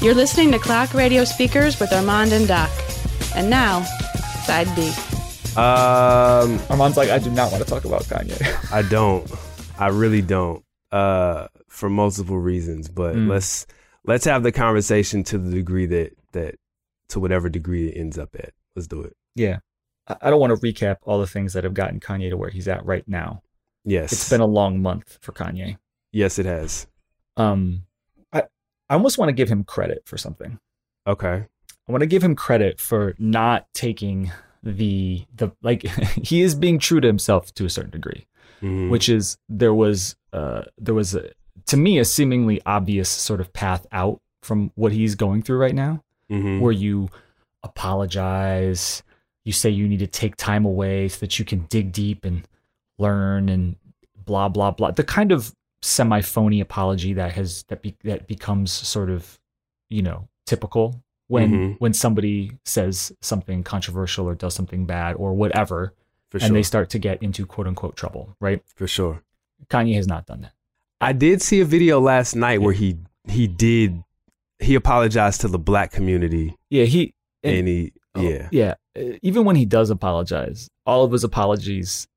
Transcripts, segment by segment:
You're listening to Clock Radio Speakers with Armand and Doc. And now, side B. Um, Armand's like, I do not want to talk about Kanye. I don't. I really don't. Uh, for multiple reasons, but Mm. let's let's have the conversation to the degree that that to whatever degree it ends up at. Let's do it. yeah. I I don't want to recap all the things that have gotten Kanye to where he's at right now. Yes. It's been a long month for Kanye. yes, it has. Um, I, almost want to give him credit for something. Okay. I want to give him credit for not taking the the like he is being true to himself to a certain degree, Mhm. which is there was uh there was a, to me a seemingly obvious sort of path out from what he's going through right now, Mhm. where you apologize, you say you need to take time away so that you can dig deep and learn and blah blah blah. The kind of semi phony apology that has that be, that becomes sort of you know typical when Mhm. when somebody says something controversial or does something bad or whatever for and sure. they start to get into quote unquote trouble right for sure. kanye has not done that I did see a video last night where he he did he apologized to the black community yeah he and- and he Oh, yeah. yeah Uh, even when he does apologize all of his apologies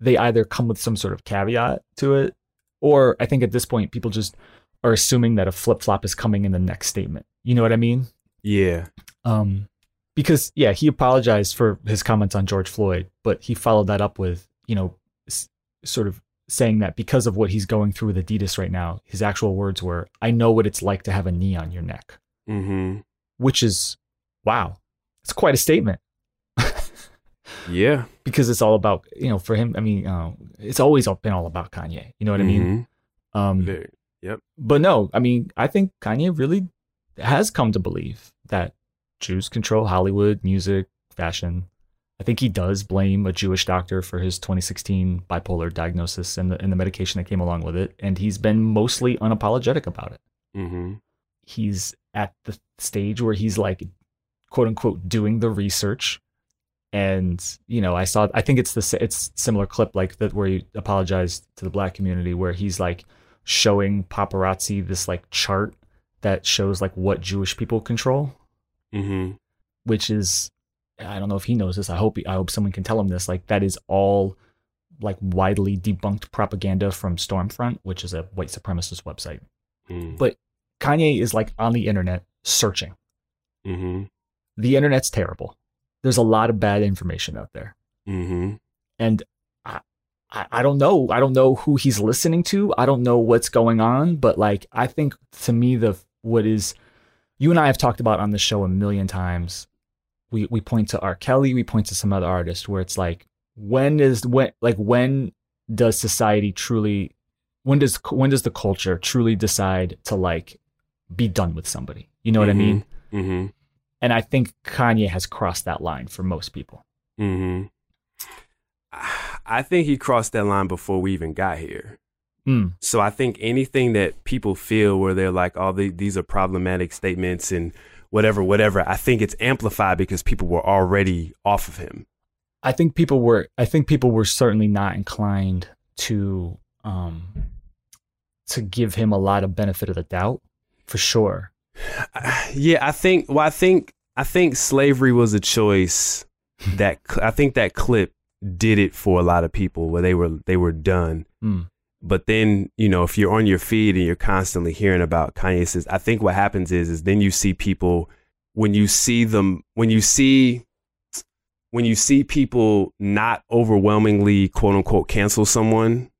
they either come with some sort of caveat to it or i think at this point people just are assuming that a flip-flop is coming in the next statement. You know what i mean? Yeah. um because yeah he apologized for his comments on george floyd but he followed that up with you know s- sort of saying that because of what he's going through with adidas right now his actual words were i know what it's like to have a knee on your neck. Mhm. which is wow. It's quite a statement Yeah. because it's all about you know for him i mean uh, it's always been all about kanye you know what i mean Mhm. um Very. but no i mean i think kanye really has come to believe that jews control hollywood music fashion i think he does blame a jewish doctor for his 2016 bipolar diagnosis and the, and the medication that came along with it and he's been mostly unapologetic about it Mhm. he's at the stage where he's like quote unquote doing the research and you know i saw i think it's the it's similar clip like that where he apologized to the black community where he's like showing paparazzi this like chart that shows like what jewish people control Mhm. which is i don't know if he knows this i hope i hope someone can tell him this like that is all like widely debunked propaganda from stormfront which is a white supremacist website Mhm. But- kanye is like on the internet searching Mhm. the internet's terrible. There's a lot of bad information out there. Mhm. And I, I, I don't know. I don't know who he's listening to. I don't know what's going on. But like, I think to me, the what is you and I have talked about on the show a million times. We we point to R. Kelly. We point to some other artists where it's like, when is when like when does society truly when does when does the culture truly decide to like be done with somebody? You know what I Mhm. mean? Mhm. And I think Kanye has crossed that line for most people. hmm I think he crossed that line before we even got here. Mm. So I think anything that people feel where they're like, "Oh, the, these are problematic statements and whatever, whatever," I think it's amplified because people were already off of him. I think people were I think people were certainly not inclined to um to give him a lot of benefit of the doubt for sure. Yeah, I think. Well, I think I think slavery was a choice that I think that clip did it for a lot of people where they were they were done. Mm. But then, you know, if you're on your feed and you're constantly hearing about Kanye says, I think what happens is, is then you see people when you see them, when you see, when you see people not overwhelmingly quote unquote cancel someone,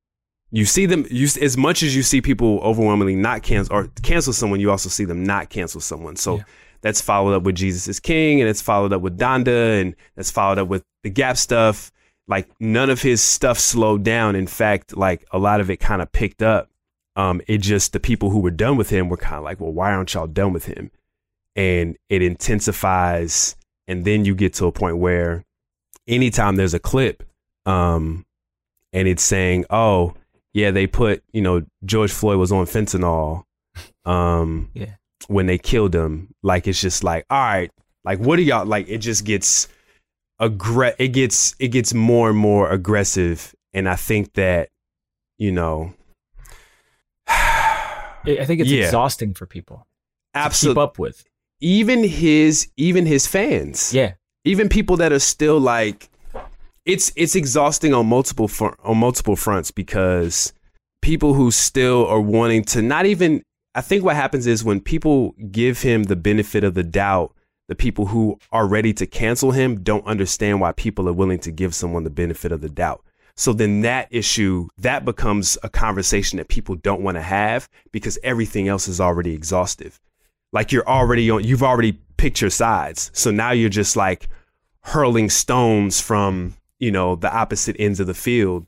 you see them, you, as much as you see people overwhelmingly not cancel or cancel someone, you also see them not cancel someone. So Yeah. that's followed up with Jesus is King and it's followed up with Donda and that's followed up with the Gap stuff like none of his stuff slowed down. In fact, like a lot of it kind of picked up. Um, it just the people who were done with him were kind of like, well, why aren't y'all done with him? And it intensifies, and then you get to a point where anytime there's a clip, um, and it's saying, oh, yeah, they put, you know, George Floyd was on fentanyl, um, Yeah. when they killed him. Like it's just like, all right, like what do y'all like? It just gets aggre- it gets it gets more and more aggressive and i think that you know I think it's Yeah. exhausting for people. Absolutely. keep up with. Even his even his fans. Yeah, even people that are still like it's it's exhausting on multiple fr- on multiple fronts because people who still are wanting to not even I think what happens is when people give him the benefit of the doubt, the people who are ready to cancel him don't understand why people are willing to give someone the benefit of the doubt. So then that issue that becomes a conversation that people don't want to have because everything else is already exhaustive. Like you're already on you've already picked your sides. So now you're just like hurling stones from, you know, the opposite ends of the field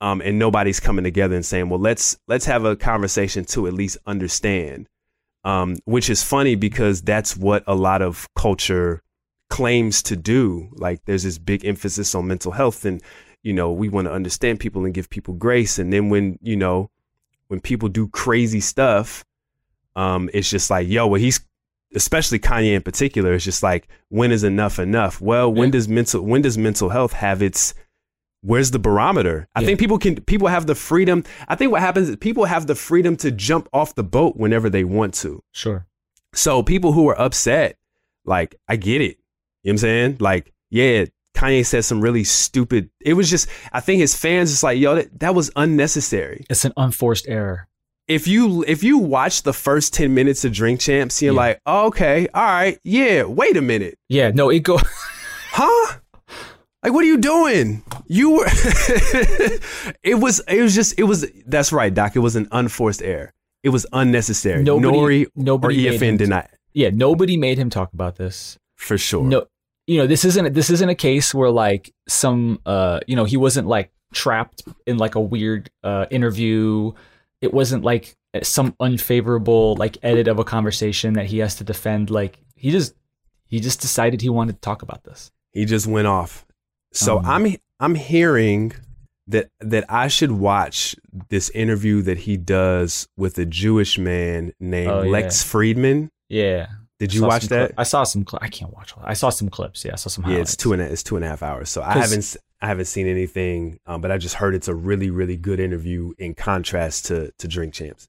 um, and nobody's coming together and saying, "Well, let's let's have a conversation to at least understand." Um, which is funny because that's what a lot of culture claims to do. Like, there's this big emphasis on mental health, and you know, we want to understand people and give people grace. And then when you know, when people do crazy stuff, um, it's just like, yo, well, he's especially Kanye in particular. It's just like, when is enough enough? Well, when Yeah. does mental when does mental health have its where's the barometer? I Yeah. think people can people have the freedom. I think what happens is people have the freedom to jump off the boat whenever they want to. sure. So people who are upset, like I get it. You know what I'm saying? Like, yeah, Kanye said some really stupid. It was just I think his fans is like, yo, that, that was unnecessary. It's an unforced error. If you if you watch the first 10 minutes of Drink Champs, you're Yeah. like, oh, okay, all right, yeah, wait a minute. Yeah, no, it go. Huh? Like what are you doing? You were It was it was just it was that's right, Doc. It was an unforced error. It was unnecessary. Nobody- Nori or nobody made EFN him- did not yeah, nobody made him talk about this. for sure. No, you know, this isn't this isn't a case where like some uh, you know, he wasn't like trapped in like a weird uh interview. It wasn't like some unfavorable like edit of a conversation that he has to defend. Like he just he just decided he wanted to talk about this. He just went off. So Um, I'm I'm hearing that that I should watch this interview that he does with a Jewish man named Oh, yeah. Lex Fridman. Yeah. Did you watch that? cli- I saw some. Cli- I can't watch. all- I saw some clips. Yeah, I saw some. Yeah, it's two and a, it's two and a half hours. So I haven't I haven't seen anything, um, but I just heard it's a really really good interview in contrast to to Drink Champs.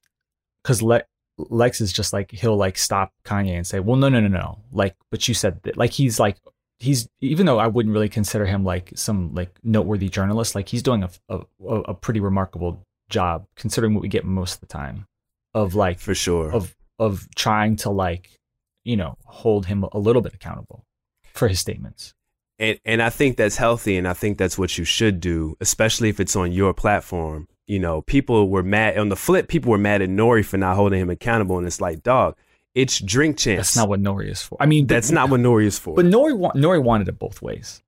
because Le- Lex is just like he'll like stop Kanye and say, "Well, no, no, no, no." Like, but you said that. Like he's like he's even though I wouldn't really consider him like some like noteworthy journalist, like he's doing a a, a pretty remarkable job considering what we get most of the time of like For sure. of of trying to like you know hold him a little bit accountable for his statements. And and I think that's healthy, and I think that's what you should do, especially if it's on your platform. You know, people were mad on the flip. People were mad at Nori for not holding him accountable, and it's like, dog, it's Drink Champs. That's not what Nori is for. I mean, but- That's not what Nori is for. But Nori wa- Nori wanted it both ways.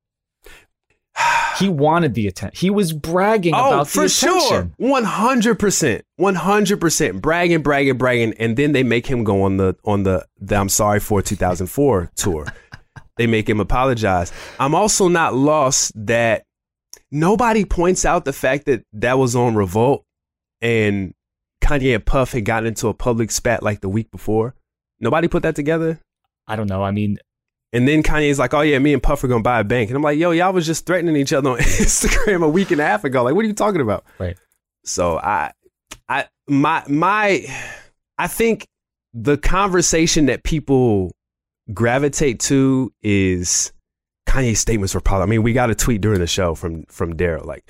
He wanted the attention. He was bragging oh, about for the sure, attention. one hundred percent, one hundred percent, bragging, bragging, bragging, and then they make him go on the on the, the I'm sorry for 2004 tour. They make him apologize. I'm also not lost that nobody points out the fact that that was on Revolt and Kanye and Puff had gotten into a public spat like the week before. Nobody put that together. I don't know. I mean, And then Kanye's like, "Oh yeah, me and Puff are gonna buy a bank," and I'm like, "Yo, y'all was just threatening each other on Instagram a week and a half ago. Like, what are you talking about?" Right. So I, I, my, my, I think the conversation that people gravitate to is Kanye's statements were probably. I mean, we got a tweet during the show from from Daryl like,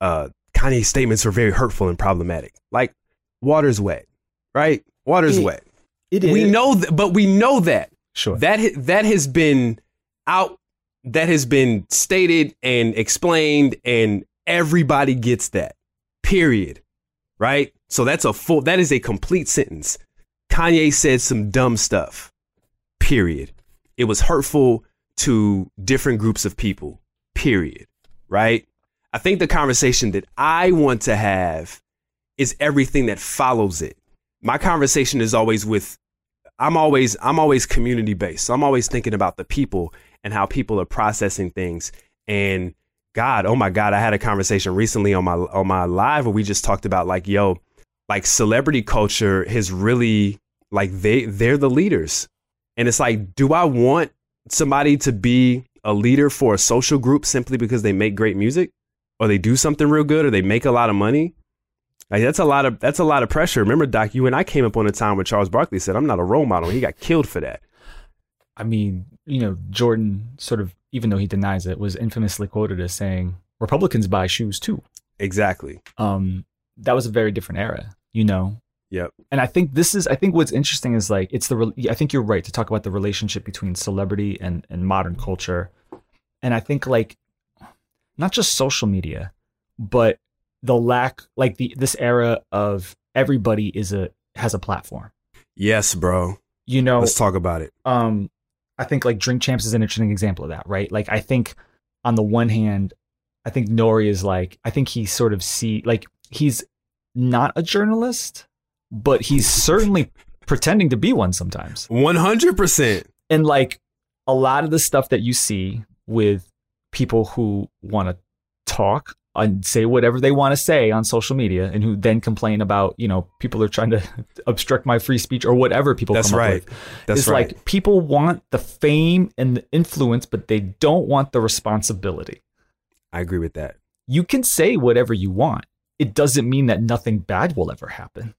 uh, Kanye's statements were very hurtful and problematic. Like, water's wet, right? Water's It- wet. it We know, th- but we know that Sure. that that has been out that has been stated and explained and everybody gets that period right so that's a full that is a complete sentence kanye said some dumb stuff period it was hurtful to different groups of people period right i think the conversation that i want to have is everything that follows it my conversation is always with I'm always I'm always community based. So I'm always thinking about the people and how people are processing things. And God, oh my God, I had a conversation recently on my on my live where we just talked about like, yo, like celebrity culture has really like they they're the leaders. And it's like, do I want somebody to be a leader for a social group simply because they make great music or they do something real good or they make a lot of money? Like that's a lot of that's a lot of pressure. Remember, Doc, you and I came up on a time when Charles Barkley said, "I'm not a role model." He got killed for that. I mean, you know, Jordan sort of, even though he denies it, was infamously quoted as saying, "Republicans buy shoes too." Exactly. Um, that was a very different era, you know. Yep. And I think this is, I think what's interesting is like it's the. I think you're right to talk about the relationship between celebrity and and modern culture, and I think like not just social media, but the lack, like the this era of everybody is a has a platform. Yes, bro. You know, Let's talk about it. um i think like drink champs is an interesting example of that right like i think on the one hand i think nori is like i think he sort of see like he's not a journalist but he's certainly pretending to be one sometimes One hundred percent. and like a lot of the stuff that you see with people who want to talk and say whatever they want to say on social media and who then complain about you know people are trying to obstruct my free speech or whatever people That's come right. up with That's it's right. like people want the fame and the influence, but they don't want the responsibility. I agree with that. You can say whatever you want. It doesn't mean that nothing bad will ever happen.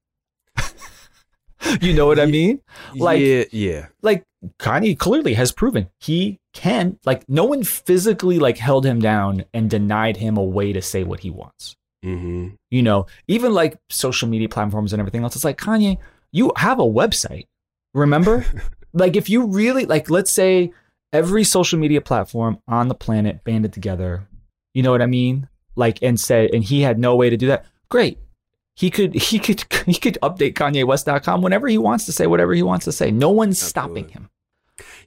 you know what I mean? Like- yeah, yeah. Like Kanye clearly has proven he can. Like no one physically like held him down and denied him a way to say what he wants. Mm-hmm. You know, even like social media platforms and everything else. It's like Kanye, you have a website. Remember? like if you really like let's say every social media platform on the planet banded together, you know what I mean? Like and said and he had no way to do that. Great. He could he could he could update KanyeWest.com whenever he wants to say whatever he wants to say. No one's stopping him.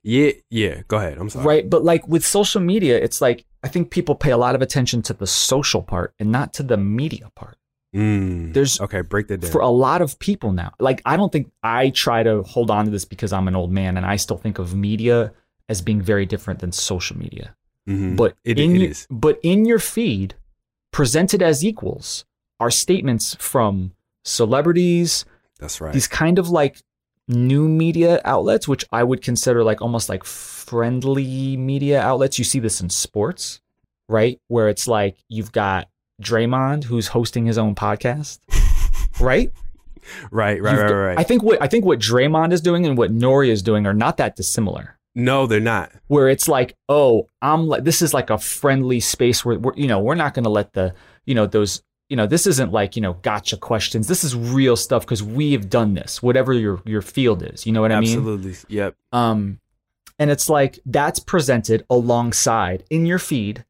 Yeah, yeah. Go ahead. I'm sorry. Right. But like with social media, it's like I think people pay a lot of attention to the social part and not to the media part. Mm. There's okay. Break that down. for a lot of people now. Like I don't think I try to hold on to this because I'm an old man and I still think of media as being very different than social media. Mhm. But it, in it is. but in your feed, presented as equals, are statements from celebrities, That's right. these kind of like new media outlets, which I would consider like almost like friendly media outlets. You see this in sports, right? Where it's like you've got Draymond who's hosting his own podcast, right? right, right, right, right. I think what I think what Draymond is doing and what Nori is doing are not that dissimilar. no, they're not. Where it's like, oh, I'm like this is like a friendly space where we're, you know we're not going to let the you know those you know this isn't like you know gotcha questions. This is real stuff because we have done this. Whatever your your field is, you know what I mean? Absolutely. Yep. Um, and it's like that's presented alongside in your feed,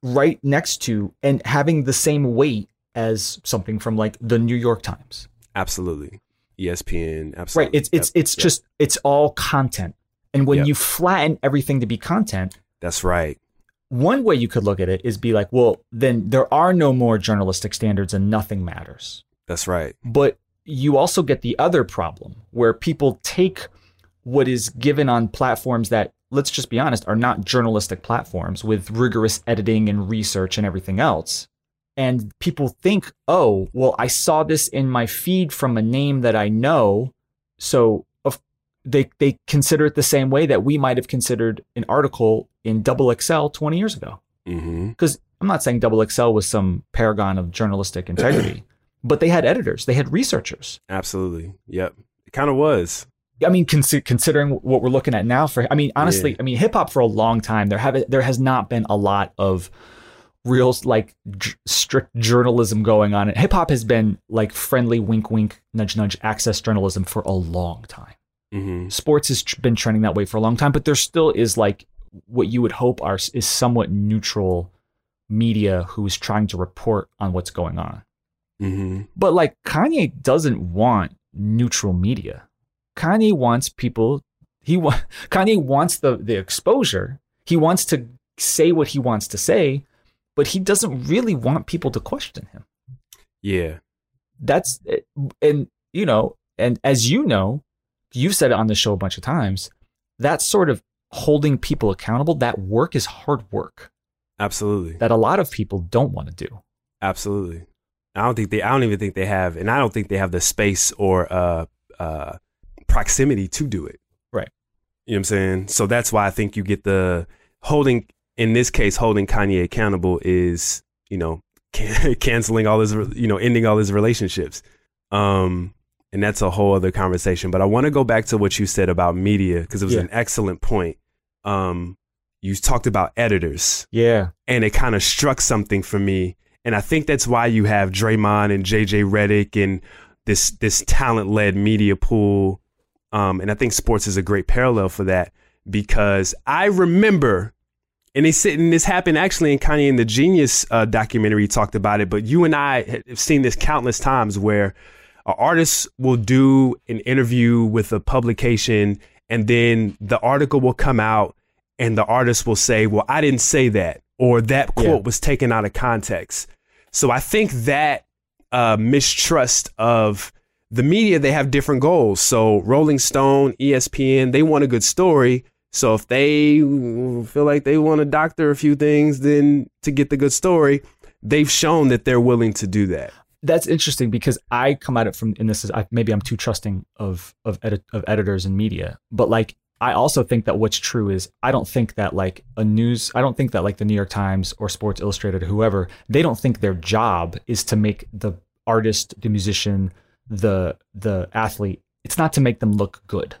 right next to and having the same weight as something from like the New York Times. Absolutely. ESPN, absolutely. Right. It's it's it's yep. just it's all content. And when Yep. you flatten everything to be content, That's right. One way you could look at it is be like, well, then there are no more journalistic standards and nothing matters. That's right. But you also get the other problem where people take what is given on platforms that, let's just be honest, are not journalistic platforms with rigorous editing and research and everything else. And people think, oh, well, I saw this in my feed from a name that I know. So they, they consider it the same way that we might have considered an article in Double XL 20 years ago Mm-hmm. because I'm not saying Double XL was some paragon of journalistic integrity, but they had editors, they had researchers. Absolutely. Yep. It kind of was. I mean, consi- considering what we're looking at now, for I mean, honestly, Yeah. I mean, hip hop for a long time there have there has not been a lot of real like j- strict journalism going on. Hip hop has been like friendly, wink, wink, nudge, nudge, access journalism for a long time. Mm-hmm. Sports has been trending that way for a long time, but there still is like what you would hope are is somewhat neutral media who's trying to report on what's going on. Mm-hmm. But like Kanye doesn't want neutral media. Kanye wants people he wa- Kanye wants the the exposure. He wants to say what he wants to say, but he doesn't really want people to question him. Yeah. That's and you know, and as you know, you've said it on the show a bunch of times, that sort of holding people accountable, that work is hard work Absolutely. that a lot of people don't want to do. Absolutely. I don't think they. I don't even think they have, and I don't think they have the space or uh, uh, proximity to do it. Right. You know what I'm saying? So that's why I think you get the holding. In this case, holding Kanye accountable is, you know, can- canceling all his, you know, ending all his relationships. Um, and that's a whole other conversation. But I want to go back to what you said about media because it was Yeah. an excellent point. Um, you talked about editors, Yeah. and it kind of struck something for me. And I think that's why you have Draymond and JJ Redick and this this talent led media pool. Um, and I think sports is a great parallel for that because I remember, and they said, and this happened actually in Kanye and the Genius uh, documentary talked about it, but you and I have seen this countless times where an artist will do an interview with a publication and then the article will come out and the artist will say, well, I didn't say that, or that quote Yeah. was taken out of context. So I think that uh, mistrust of the media, they have different goals. So Rolling Stone, ESPN, they want a good story. So if they feel like they want to doctor a few things, then to get the good story, they've shown that they're willing to do that. That's interesting because I come at it from, and this is I, maybe I'm too trusting of of edit, of editors and media, but like I also think that what's true is I don't think that like a news, I don't think that like the New York Times or Sports Illustrated or whoever, they don't think their job is to make the artist, the musician, the the athlete. It's not to make them look good.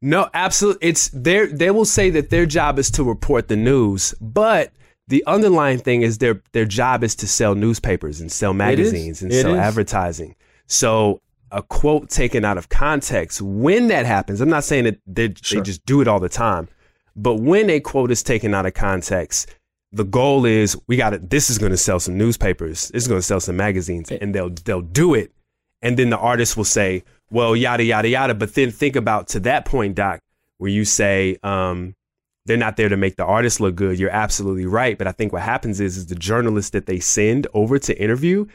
No, absolutely. It's their they will say that their job is to report the news, but the underlying thing is their their job is to sell newspapers and sell magazines and It sell is. advertising. So a quote taken out of context when that happens, I'm not saying that they, Sure. they just do it all the time, but when a quote is taken out of context, the goal is we got it. This is going to sell some newspapers. This is going to sell some magazines, and they'll they'll do it, and then the artist will say, well, yada yada yada. But then think about to that point, Doc, where you say um, they're not there to make the artist look good. You're absolutely right. But I think what happens is, is the journalist that they send over to interview,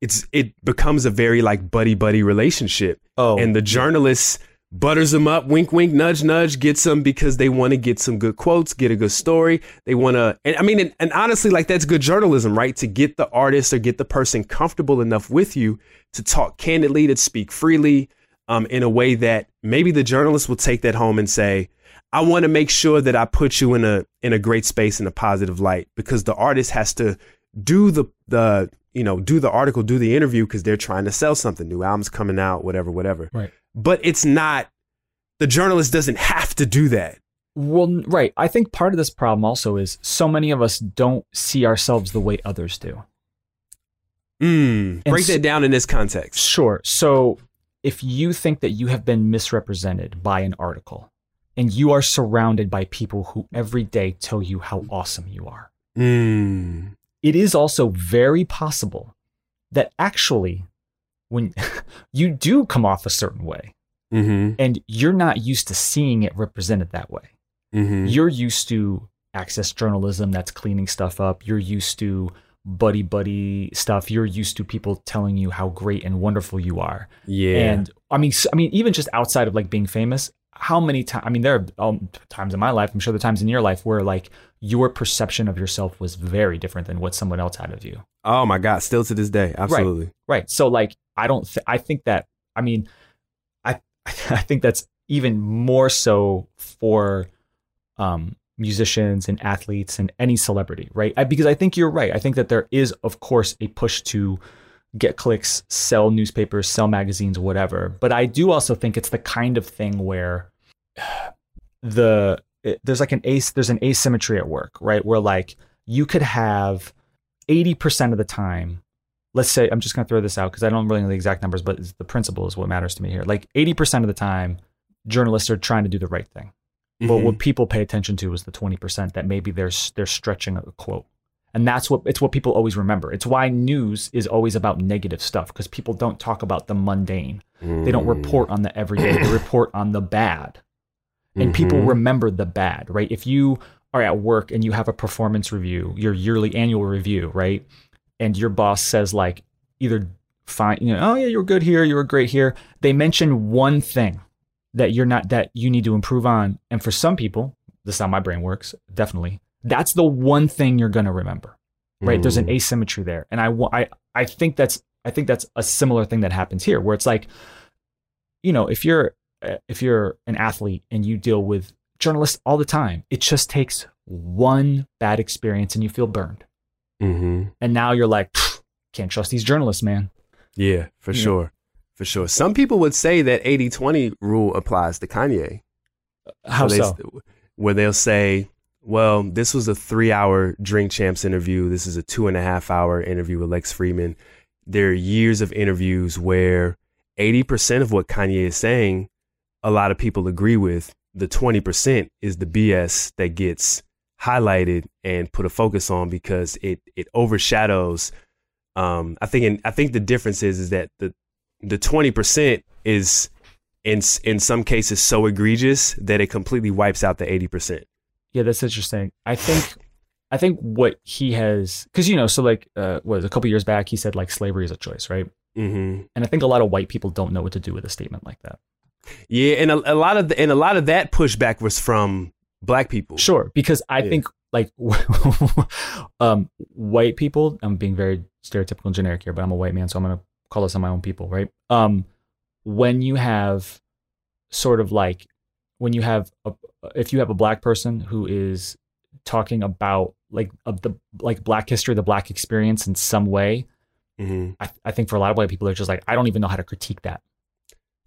it's it becomes a very like buddy buddy relationship, Oh, and the journalist butters them up, wink wink, nudge nudge, gets them because they want to get some good quotes, get a good story. They want to, and I mean, and, and honestly, like that's good journalism, right? To get the artist or get the person comfortable enough with you to talk candidly, to speak freely, um, in a way that maybe the journalist will take that home and say, I want to make sure that I put you in a in a great space in a positive light because the artist has to do the the you know do the article, do the interview because they're trying to sell something. New albums coming out, whatever, whatever. Right. But it's not. The journalist doesn't have to do that. Well, right. I think part of this problem also is so many of us don't see ourselves the way others do. Mm, break s- that down in this context. Sure. So if you think that you have been misrepresented by an article and you are surrounded by people who every day tell you how awesome you are, Mm, it is also very possible that actually when you do come off a certain way mm-hmm, and you're not used to seeing it represented that way. mm-hmm. You're used to access journalism that's cleaning stuff up. You're used to buddy buddy stuff. You're used to people telling you how great and wonderful you are. Yeah. And I mean, I mean, even just outside of like being famous, how many times? I mean, there are um, times in my life. I'm sure there are times in your life where like your perception of yourself was very different than what someone else had of you. oh my God, still to this day, absolutely. Right. So like, I don't. Th- I think that. I mean, I I think that's even more so for um, musicians and athletes and any celebrity, right? I, because I think you're right. I think that there is, of course, a push to get clicks, sell newspapers, sell magazines, whatever. But I do also think it's the kind of thing where the it- there's like an ace there's an asymmetry at work, right? Where like you could have 80% of the time let's say I'm just going to throw this out because I don't really know the exact numbers, but the principle is what matters to me here. Like 80% of the time, journalists are trying to do the right thing, but Mhm. what people pay attention to is the 20% that maybe they're they're stretching a quote, and that's what it's what people always remember. It's why news is always about negative stuff because people don't talk about the mundane. They don't Mm. report on the everyday. they report on the bad and people Mhm. remember the bad, right? If you are at work and you have a performance review, your yearly annual review, right? And your boss says like either fine, you know, oh yeah, you're good here, you were great here. They mention one thing that you're not that you need to improve on, and for some people, this is how my brain works. Definitely, that's the one thing you're gonna remember, right? There's an Mm. asymmetry there, and I I I think that's I think that's a similar thing that happens here, where it's like, you know, if you're if you're an athlete and you deal with journalists all the time, it just takes one bad experience and you feel burned. Mhm. And now you're like, can't trust these journalists, man. Yeah, for yeah. sure. For sure. Some people would say that 80-20 rule applies to Kanye. How so? They, where they'll say, well, this was a three hour Drink Champs interview. This is a two and a half hour interview with Lex Fridman. There are years of interviews where 80% of what Kanye is saying, a lot of people agree with. The 20% is the BS that gets highlighted and put a focus on because it, it overshadows. Um, I think, in, I think the difference is, is that the, the 20% is in, in some cases so egregious that it completely wipes out the 80%. Yeah, that's interesting. I think I think what he has because you know so like uh, was a couple years back he said like slavery is a choice, right? Mm-hmm. And I think a lot of white people don't know what to do with a statement like that. Yeah, and a, a lot of the, and a lot of that pushback was from black people. Sure, because I yeah. think like um, white people. I'm being very stereotypical and generic here, but I'm a white man, so I'm gonna call this on my own people, right? Um, when you have sort of like when you have a, if you have a black person who is talking about like of the like black history, the black experience in some way, mm-hmm. I, I, think for a lot of white people, they're just like, I don't even know how to critique that.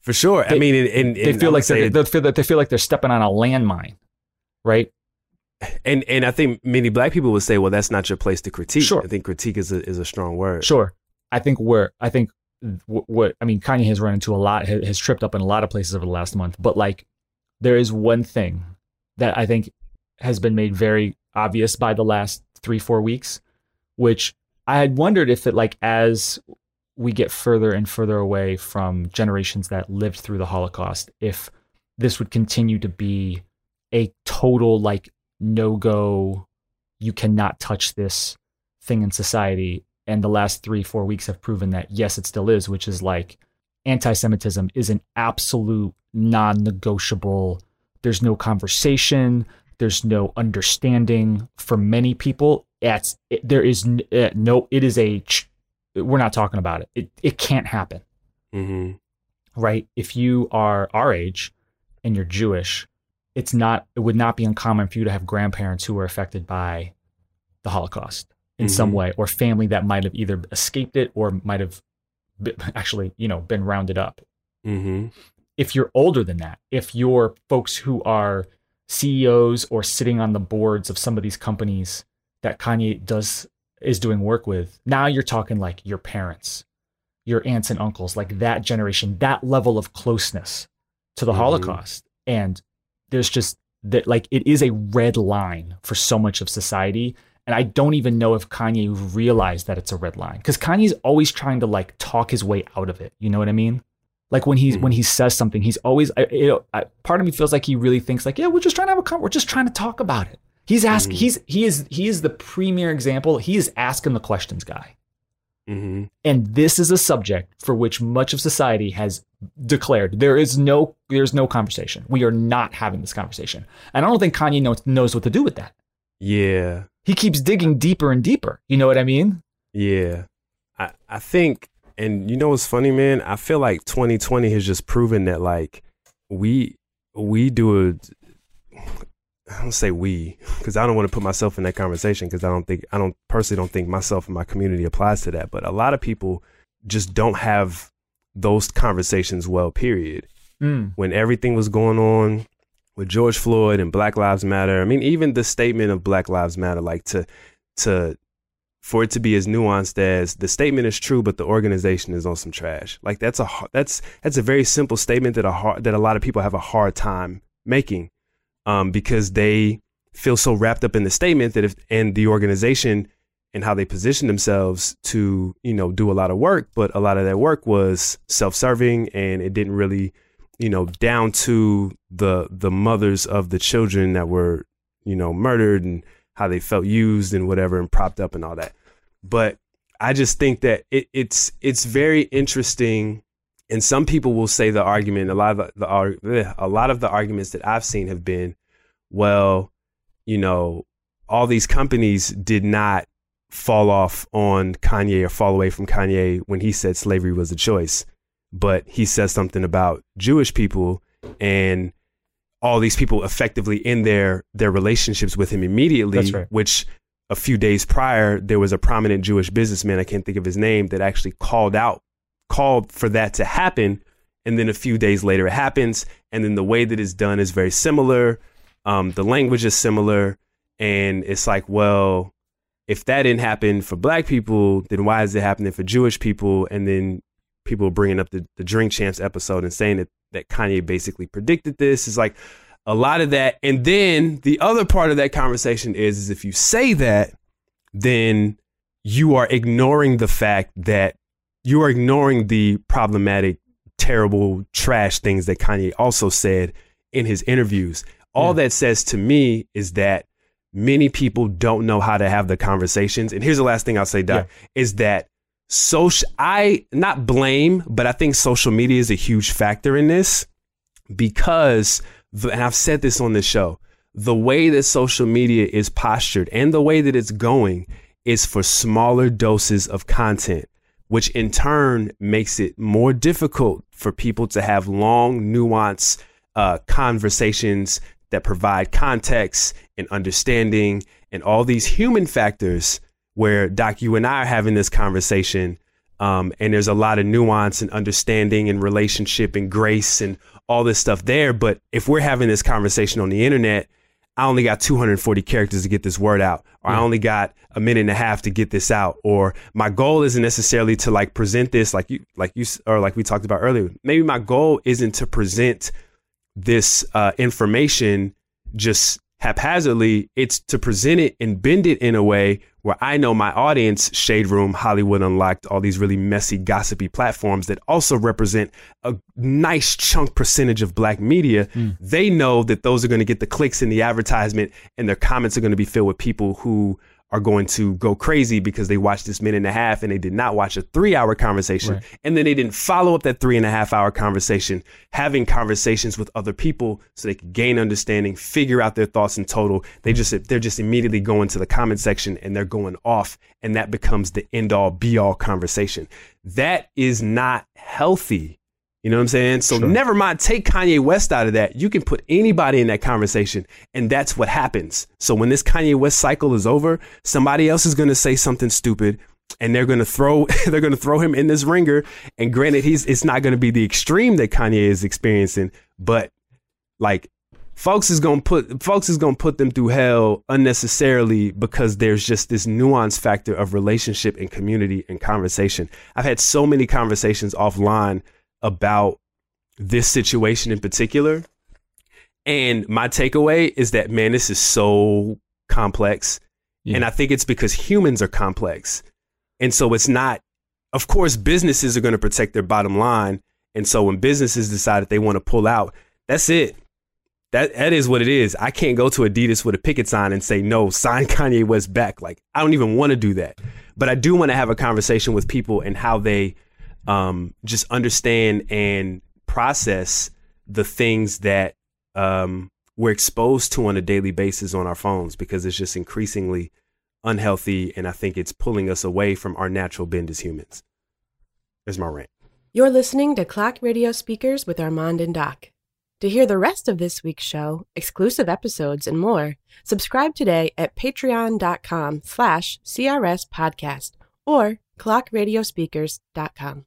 For sure. They, I mean, in, in, they feel like they feel that they feel like they're stepping on a landmine, right? And and I think many black people would say, well, that's not your place to critique. Sure. I think critique is a is a strong word. Sure. I think where I think what I mean, Kanye has run into a lot, has tripped up in a lot of places over the last month. But like, there is one thing that I think has been made very obvious by the last three, four weeks, which I had wondered if it like as we get further and further away from generations that lived through the Holocaust, if this would continue to be a total like no go, you cannot touch this thing in society. And the last three, four weeks have proven that yes, it still is, which is like anti Semitism is an absolute non negotiable. There's no conversation. There's no understanding for many people. It's, it, there is uh, no, it is a, we're not talking about it. It, it can't happen. Mm-hmm. Right. If you are our age and you're Jewish, it's not, it would not be uncommon for you to have grandparents who were affected by the Holocaust in mm-hmm. some way or family that might have either escaped it or might have actually, you know, been rounded up. Mm-hmm. If you're older than that, if you're folks who are CEOs or sitting on the boards of some of these companies that Kanye does is doing work with, now you're talking like your parents, your aunts and uncles, like that generation, that level of closeness to the mm-hmm. Holocaust. And there's just that like it is a red line for so much of society. And I don't even know if Kanye realized that it's a red line because Kanye's always trying to like talk his way out of it. You know what I mean? Like when he's mm. when he says something, he's always. Know, I, part of me feels like he really thinks like, yeah, we're just trying to have a con- we're just trying to talk about it. He's asking. Mm. He's he is he is the premier example. He is asking the questions guy. Mm-hmm. And this is a subject for which much of society has declared there is no there's no conversation. We are not having this conversation. And I don't think Kanye knows, knows what to do with that. Yeah. He keeps digging deeper and deeper. You know what I mean? Yeah. I, I think and you know what's funny, man? I feel like 2020 has just proven that like we we do a I don't say we because I don't want to put myself in that conversation because I don't think I don't personally don't think myself and my community applies to that. But a lot of people just don't have those conversations well. Period. Mm. When everything was going on with George Floyd and Black Lives Matter, I mean, even the statement of Black Lives Matter, like to to for it to be as nuanced as the statement is true, but the organization is on some trash. Like that's a that's that's a very simple statement that a hard, that a lot of people have a hard time making, um, because they feel so wrapped up in the statement that if and the organization and how they position themselves to you know do a lot of work, but a lot of that work was self-serving and it didn't really you know down to the the mothers of the children that were you know murdered and how they felt used and whatever and propped up and all that. But I just think that it, it's it's very interesting. And some people will say the argument. A lot of the, the eh, a lot of the arguments that I've seen have been, well, you know, all these companies did not fall off on Kanye or fall away from Kanye when he said slavery was a choice, but he says something about Jewish people and all these people effectively in their their relationships with him immediately, right. which a few days prior, there was a prominent Jewish businessman, I can't think of his name, that actually called out, called for that to happen. And then a few days later, it happens. And then the way that it's done is very similar. Um, the language is similar. And it's like, well, if that didn't happen for black people, then why is it happening for Jewish people? And then people bringing up the, the Drink Champs episode and saying that, that Kanye basically predicted this is like a lot of that. And then the other part of that conversation is, is if you say that, then you are ignoring the fact that you are ignoring the problematic, terrible, trash things that Kanye also said in his interviews. All yeah. that says to me is that many people don't know how to have the conversations. And here's the last thing I'll say, Doc, yeah. is that social I not blame, but I think social media is a huge factor in this because and I've said this on this show, the way that social media is postured and the way that it's going is for smaller doses of content, which in turn makes it more difficult for people to have long, nuanced uh, conversations that provide context and understanding and all these human factors where Doc, you and I are having this conversation. Um, and there's a lot of nuance and understanding and relationship and grace and all this stuff there. But if we're having this conversation on the internet, I only got 240 characters to get this word out, or yeah. I only got a minute and a half to get this out, or my goal isn't necessarily to like present this like you, like you, or like we talked about earlier. Maybe my goal isn't to present this uh, information just haphazardly. It's to present it and bend it in a way where I know my audience, Shade Room, Hollywood Unlocked, all these really messy, gossipy platforms that also represent a nice chunk percentage of black media, mm. they know that those are going to get the clicks in the advertisement and their comments are going to be filled with people who are going to go crazy because they watched this minute and a half and they did not watch a three hour conversation. Right. And then they didn't follow up that three and a half hour conversation, having conversations with other people so they could gain understanding, figure out their thoughts in total. They just, they're just immediately going to the comment section and they're going off. And that becomes the end all be all conversation. That is not healthy you know what I'm saying? So sure. never mind, take Kanye West out of that. You can put anybody in that conversation, and that's what happens. So when this Kanye West cycle is over, somebody else is going to say something stupid, and they're going to throw they're going to throw him in this ringer. And granted, he's it's not going to be the extreme that Kanye is experiencing, but like folks is going to put folks is going to put them through hell unnecessarily because there's just this nuance factor of relationship and community and conversation. I've had so many conversations offline about this situation in particular. And my takeaway is that, man, this is so complex. Yeah. And I think it's because humans are complex. And so it's not, of course, businesses are going to protect their bottom line. And so when businesses decide that they want to pull out, that's it. That, that is what it is. I can't go to Adidas with a picket sign and say, no, sign Kanye West back. Like, I don't even want to do that. But I do want to have a conversation with people and how they um, just understand and process the things that um, we're exposed to on a daily basis on our phones because it's just increasingly unhealthy. And I think it's pulling us away from our natural bend as humans. There's my rant. You're listening to Clock Radio Speakers with Armand and Doc. To hear the rest of this week's show, exclusive episodes, and more, subscribe today at patreon.com slash CRS podcast or clockradiospeakers.com.